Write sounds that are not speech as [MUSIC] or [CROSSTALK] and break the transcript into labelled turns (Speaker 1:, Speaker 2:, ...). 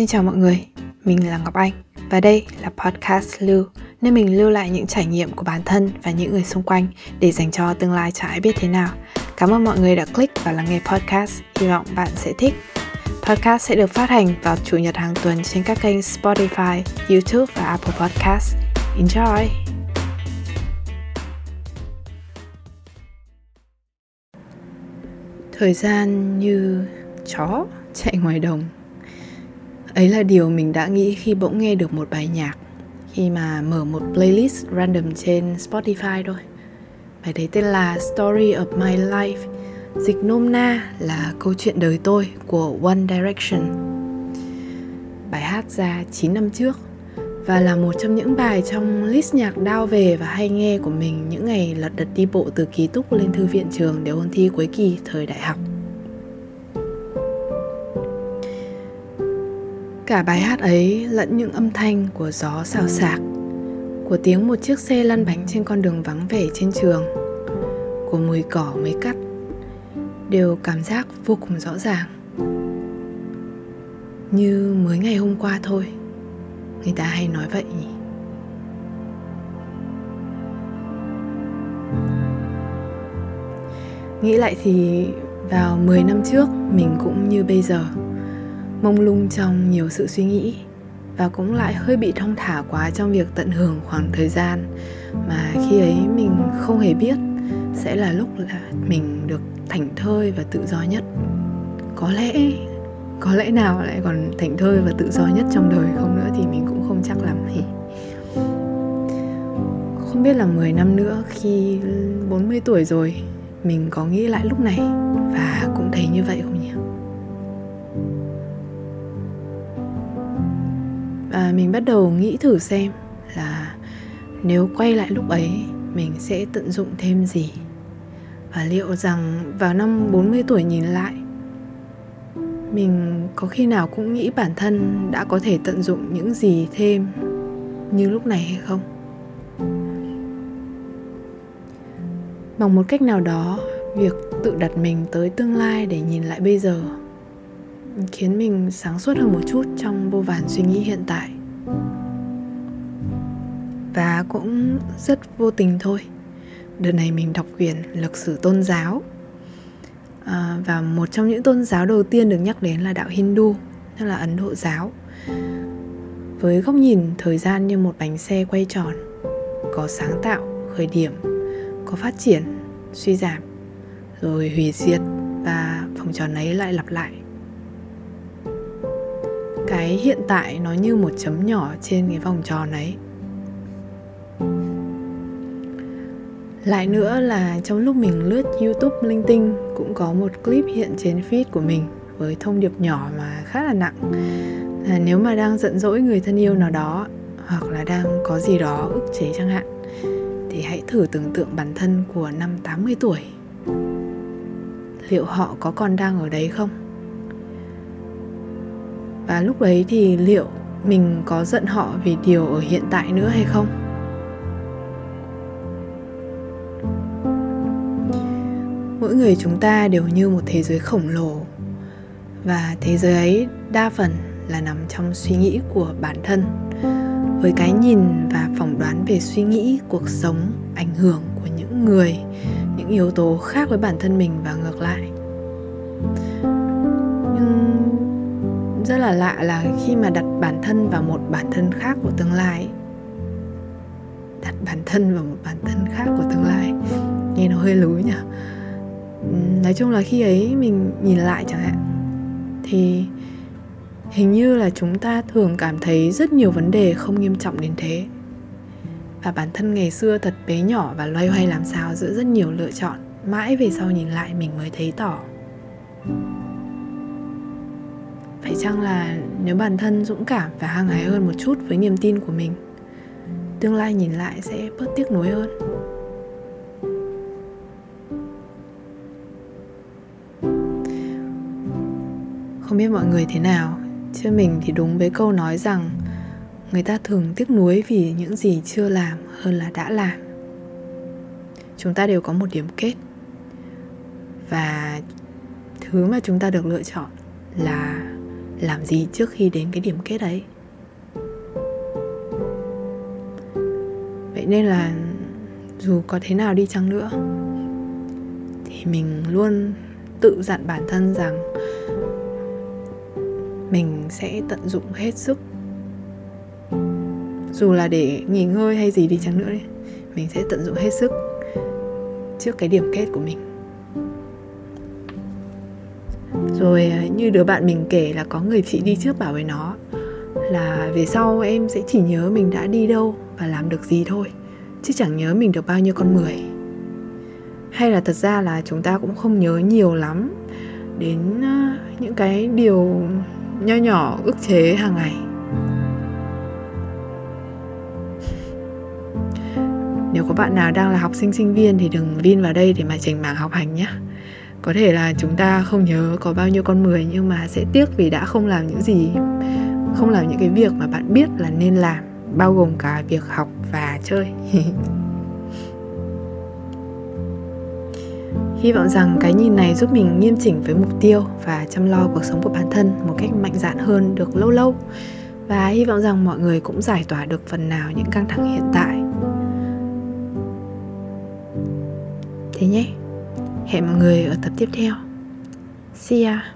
Speaker 1: Xin chào mọi người, mình là Ngọc Anh và đây là podcast Lưu, nơi mình lưu lại những trải nghiệm của bản thân và những người xung quanh để dành cho tương lai chả ai biết thế nào. Cảm ơn mọi người đã click và lắng nghe podcast, hy vọng bạn sẽ thích. Podcast sẽ được phát hành vào chủ nhật hàng tuần trên các kênh Spotify, YouTube và Apple Podcast. Enjoy! Thời gian như chó chạy ngoài đồng Ấy là điều mình đã nghĩ khi bỗng nghe được một bài nhạc, Khi mà mở một playlist random trên Spotify thôi. Bài đấy tên là Story of My Life, Dịch nôm na là câu chuyện đời tôi của One Direction. Bài hát ra 9 năm trước Và là một trong những bài trong list nhạc đao về và hay nghe của mình Những ngày lật đật đi bộ từ ký túc lên thư viện trường để ôn thi cuối kỳ thời đại học. Cả bài hát ấy lẫn những âm thanh của gió xào xạc, Của tiếng một chiếc xe lăn bánh trên con đường vắng vẻ trên trường, Của mùi cỏ mới cắt, Đều cảm giác vô cùng rõ ràng. Như mới ngày hôm qua thôi, Người ta hay nói vậy nhỉ? Nghĩ lại thì vào 10 năm trước, mình cũng như bây giờ mông lung trong nhiều sự suy nghĩ và cũng lại hơi bị thong thả quá trong việc tận hưởng khoảng thời gian mà khi ấy mình không hề biết sẽ là lúc là mình được thảnh thơi và tự do nhất. Có lẽ có lẽ nào lại còn thảnh thơi và tự do nhất trong đời không nữa thì mình cũng không chắc lắm thì không biết là 10 năm nữa khi 40 tuổi rồi, mình có nghĩ lại lúc này và cũng thấy như vậy không và mình bắt đầu nghĩ thử xem là nếu quay lại lúc ấy, mình sẽ tận dụng thêm gì? Và liệu rằng vào năm 40 tuổi nhìn lại, mình có khi nào cũng nghĩ bản thân đã có thể tận dụng những gì thêm như lúc này hay không? Bằng một cách nào đó, việc tự đặt mình tới tương lai để nhìn lại bây giờ khiến mình sáng suốt hơn một chút trong vô vàn suy nghĩ hiện tại. Và cũng rất vô tình thôi. Đợt này mình đọc quyển lịch sử tôn giáo. À, và một trong những tôn giáo đầu tiên được nhắc đến là đạo Hindu tức là Ấn Độ giáo. Với góc nhìn thời gian như một bánh xe quay tròn có sáng tạo khởi điểm có phát triển suy giảm rồi hủy diệt và vòng tròn ấy lại lặp lại cái hiện tại nó như một chấm nhỏ trên cái vòng tròn ấy. Lại nữa là trong lúc mình lướt youtube linh tinh cũng có một clip hiện trên feed của mình với thông điệp nhỏ mà khá là nặng là nếu mà đang giận dỗi người thân yêu nào đó hoặc là đang có gì đó ức chế chẳng hạn thì hãy thử tưởng tượng bản thân của năm 80 tuổi. Liệu họ có còn đang ở đấy không? Và lúc đấy thì liệu mình có giận họ vì điều ở hiện tại nữa hay không? Mỗi người chúng ta đều như một thế giới khổng lồ. Và thế giới ấy đa phần là nằm trong suy nghĩ của bản thân, với cái nhìn và phỏng đoán về suy nghĩ, cuộc sống, ảnh hưởng của những người, những yếu tố khác với bản thân mình và ngược lại rất là lạ là khi mà đặt bản thân vào một bản thân khác của tương lai đặt bản thân vào một bản thân khác của tương lai, nghe nó hơi lúi nhỉ? Nói chung là khi ấy mình nhìn lại chẳng hạn, thì hình như là chúng ta thường cảm thấy rất nhiều vấn đề không nghiêm trọng đến thế. Và bản thân ngày xưa thật bé nhỏ và loay hoay làm sao giữa rất nhiều lựa chọn, mãi về sau nhìn lại mình mới thấy tỏ phải chăng là nếu bản thân dũng cảm và hăng hái hơn một chút với niềm tin của mình, tương lai nhìn lại sẽ bớt tiếc nuối hơn? Không biết mọi người thế nào chứ mình thì đúng với câu nói rằng người ta thường tiếc nuối vì những gì chưa làm hơn là đã làm. Chúng ta đều có một điểm kết, và thứ mà chúng ta được lựa chọn là làm gì trước khi đến cái điểm kết ấy? Vậy nên là dù có thế nào đi chăng nữa, thì mình luôn tự dặn bản thân rằng mình sẽ tận dụng hết sức. Dù là để nghỉ ngơi hay gì đi chăng nữa đi mình sẽ tận dụng hết sức trước cái điểm kết của mình. Rồi à, như đứa bạn mình kể là có người chị đi trước bảo với nó là về sau em sẽ chỉ nhớ mình đã đi đâu và làm được gì thôi, chứ chẳng nhớ mình được bao nhiêu con mười hay là thật ra là chúng ta cũng không nhớ nhiều lắm đến à, những cái điều nho nhỏ ức chế hàng ngày. Nếu có bạn nào đang là học sinh sinh viên thì đừng vin vào đây để mà chỉnh mảng học hành nhé có thể là chúng ta không nhớ có bao nhiêu con mười nhưng mà sẽ tiếc vì đã không làm những gì, không làm những cái việc mà bạn biết là nên làm, bao gồm cả việc học và chơi [LAUGHS] Hy vọng rằng cái nhìn này giúp mình nghiêm chỉnh với mục tiêu và chăm lo cuộc sống của bản thân một cách mạnh dạn hơn được lâu lâu. Và hy vọng rằng mọi người cũng giải tỏa được phần nào những căng thẳng hiện tại. Thế nhé. Hẹn mọi người ở tập tiếp theo. See ya.